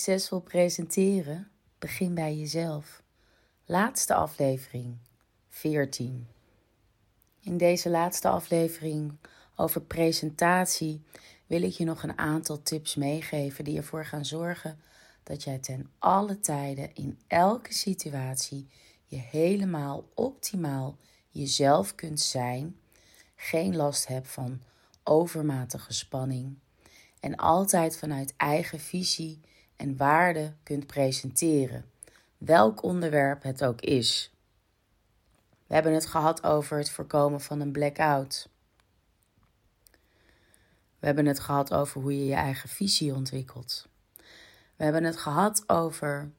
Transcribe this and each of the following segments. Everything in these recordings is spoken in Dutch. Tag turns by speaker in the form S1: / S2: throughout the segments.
S1: Succesvol presenteren? Begin bij jezelf. Laatste aflevering 14. In deze laatste aflevering over presentatie wil ik je nog een aantal tips meegeven die ervoor gaan zorgen dat jij ten alle tijden in elke situatie je helemaal optimaal jezelf kunt zijn, geen last hebt van overmatige spanning en altijd vanuit eigen visie en waarde kunt presenteren, welk onderwerp het ook is. We hebben het gehad over het voorkomen van een blackout. We hebben het gehad over hoe je je eigen visie ontwikkelt. We hebben het gehad over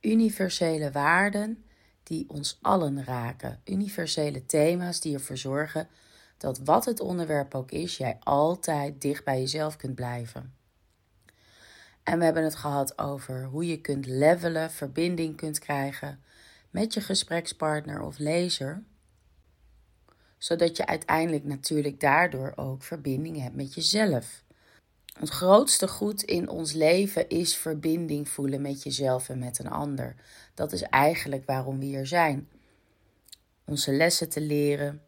S1: universele waarden die ons allen raken. Universele thema's die ervoor zorgen dat wat het onderwerp ook is, jij altijd dicht bij jezelf kunt blijven. En we hebben het gehad over hoe je kunt levelen, verbinding kunt krijgen met je gesprekspartner of lezer. Zodat je uiteindelijk natuurlijk daardoor ook verbinding hebt met jezelf. Het grootste goed in ons leven is verbinding voelen met jezelf en met een ander. Dat is eigenlijk waarom we hier zijn. Onze lessen te leren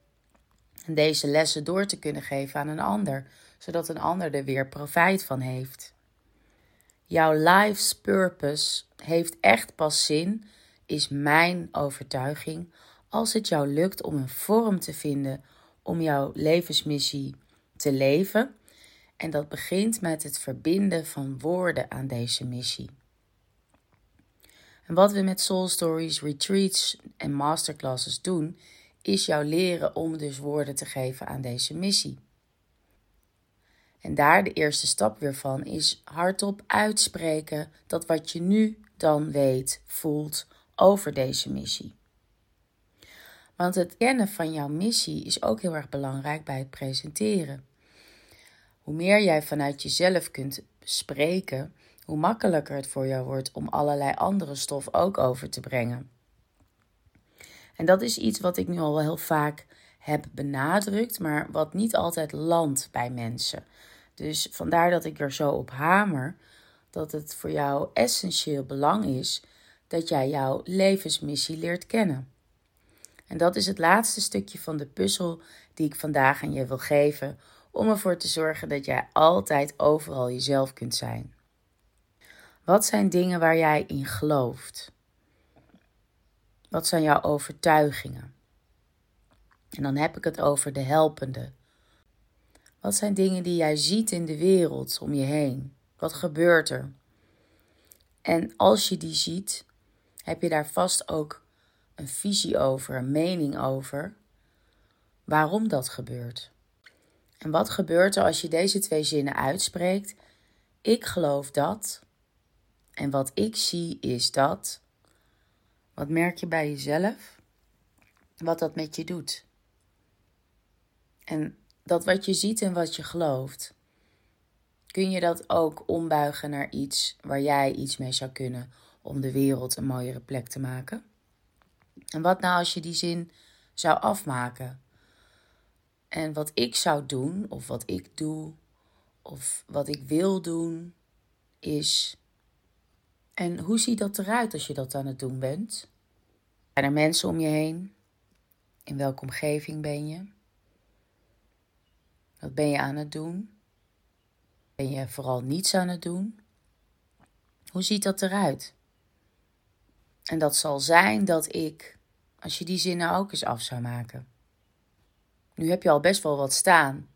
S1: en deze lessen door te kunnen geven aan een ander, zodat een ander er weer profijt van heeft. Jouw life's purpose heeft echt pas zin, is mijn overtuiging, als het jou lukt om een vorm te vinden om jouw levensmissie te leven. En dat begint met het verbinden van woorden aan deze missie. En wat we met Soul Stories, retreats en masterclasses doen, is jou leren om dus woorden te geven aan deze missie. En daar de eerste stap weer van is hardop uitspreken dat wat je nu dan weet, voelt over deze missie. Want het kennen van jouw missie is ook heel erg belangrijk bij het presenteren. Hoe meer jij vanuit jezelf kunt spreken, hoe makkelijker het voor jou wordt om allerlei andere stof ook over te brengen. En dat is iets wat ik nu al wel heel vaak heb benadrukt, maar wat niet altijd landt bij mensen. Dus vandaar dat ik er zo op hamer dat het voor jou essentieel belang is dat jij jouw levensmissie leert kennen. En dat is het laatste stukje van de puzzel die ik vandaag aan je wil geven om ervoor te zorgen dat jij altijd overal jezelf kunt zijn. Wat zijn dingen waar jij in gelooft? Wat zijn jouw overtuigingen? En dan heb ik het over de helpende, wat zijn dingen die jij ziet in de wereld om je heen? Wat gebeurt er? En als je die ziet, heb je daar vast ook een visie over, een mening over waarom dat gebeurt. En wat gebeurt er als je deze twee zinnen uitspreekt? Ik geloof dat. En wat ik zie is dat. Wat merk je bij jezelf? Wat dat met je doet. En dat wat je ziet en wat je gelooft, kun je dat ook ombuigen naar iets waar jij iets mee zou kunnen om de wereld een mooiere plek te maken? En wat nou als je die zin zou afmaken? En wat ik zou doen, of wat ik doe, of wat ik wil doen, is. En hoe ziet dat eruit als je dat aan het doen bent? Zijn er mensen om je heen? In welke omgeving ben je? Wat ben je aan het doen? Ben je vooral niets aan het doen? Hoe ziet dat eruit? En dat zal zijn dat ik, als je die zin nou ook eens af zou maken. Nu heb je al best wel wat staan.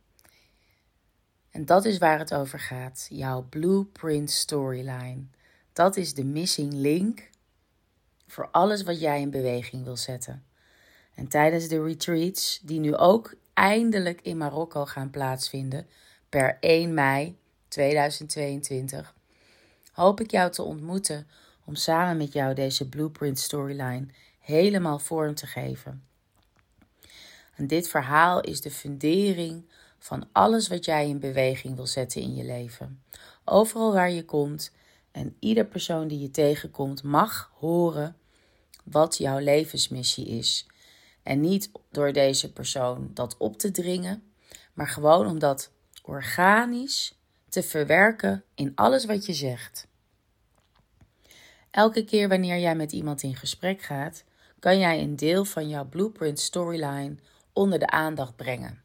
S1: En dat is waar het over gaat. Jouw blueprint storyline. Dat is de missing link voor alles wat jij in beweging wil zetten. En tijdens de retreats, die nu ook eindelijk in Marokko gaan plaatsvinden per 1 mei 2022, hoop ik jou te ontmoeten om samen met jou deze blueprint storyline helemaal vorm te geven. En dit verhaal is de fundering van alles wat jij in beweging wil zetten in je leven. Overal waar je komt en ieder persoon die je tegenkomt mag horen wat jouw levensmissie is en niet door deze persoon dat op te dringen, maar gewoon om dat organisch te verwerken in alles wat je zegt. Elke keer wanneer jij met iemand in gesprek gaat, kan jij een deel van jouw blueprint storyline onder de aandacht brengen.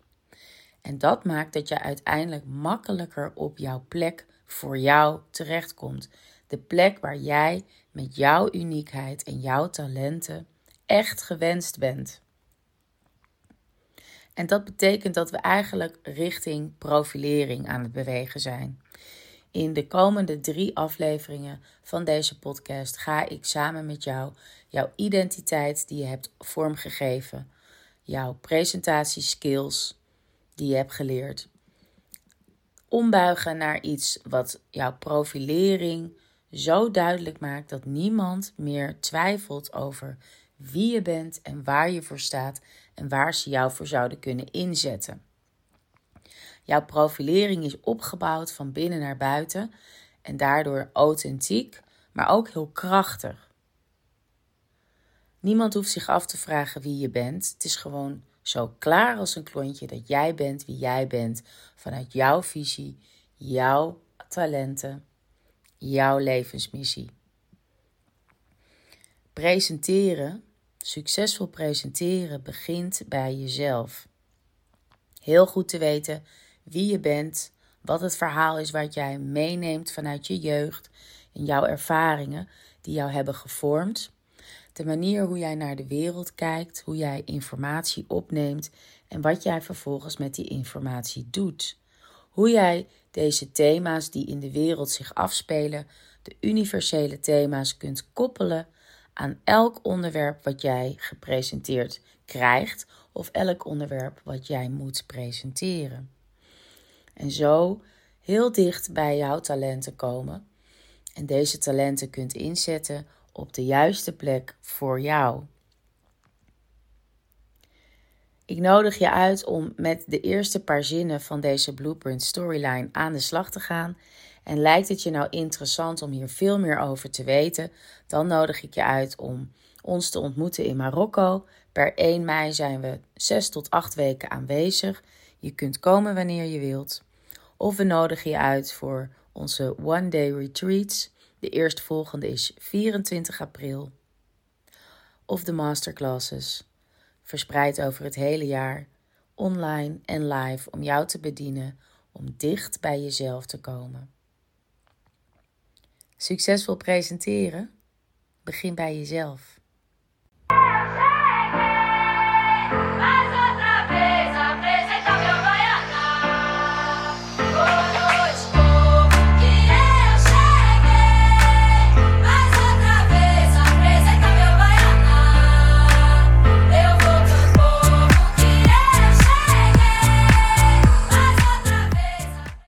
S1: En dat maakt dat je uiteindelijk makkelijker op jouw plek voor jou terechtkomt. De plek waar jij met jouw uniekheid en jouw talenten echt gewenst bent. En dat betekent dat we eigenlijk richting profilering aan het bewegen zijn. In de komende drie afleveringen van deze podcast ga ik samen met jou jouw identiteit die je hebt vormgegeven, jouw presentatieskills die je hebt geleerd, ombuigen naar iets wat jouw profilering zo duidelijk maakt dat niemand meer twijfelt over wie je bent en waar je voor staat en waar ze jou voor zouden kunnen inzetten. Jouw profilering is opgebouwd van binnen naar buiten en daardoor authentiek, maar ook heel krachtig. Niemand hoeft zich af te vragen wie je bent. Het is gewoon zo klaar als een klontje dat jij bent wie jij bent vanuit jouw visie, jouw talenten, jouw levensmissie. Presenteren, succesvol presenteren, begint bij jezelf. Heel goed te weten wie je bent, wat het verhaal is wat jij meeneemt vanuit je jeugd en jouw ervaringen die jou hebben gevormd. De manier hoe jij naar de wereld kijkt, hoe jij informatie opneemt en wat jij vervolgens met die informatie doet. Hoe jij deze thema's die in de wereld zich afspelen, de universele thema's, kunt koppelen aan elk onderwerp wat jij gepresenteerd krijgt of elk onderwerp wat jij moet presenteren. En zo heel dicht bij jouw talenten komen en deze talenten kunt inzetten op de juiste plek voor jou. Ik nodig je uit om met de eerste paar zinnen van deze Blueprint Storyline aan de slag te gaan. En lijkt het je nou interessant om hier veel meer over te weten, dan nodig ik je uit om ons te ontmoeten in Marokko. Per 1 mei zijn we 6 tot 8 weken aanwezig. Je kunt komen wanneer je wilt. Of we nodigen je uit voor onze One Day Retreats. De eerstvolgende is 24 april. Of de masterclasses, verspreid over het hele jaar, online en live, om jou te bedienen om dicht bij jezelf te komen. Succesvol presenteren? Begin bij jezelf.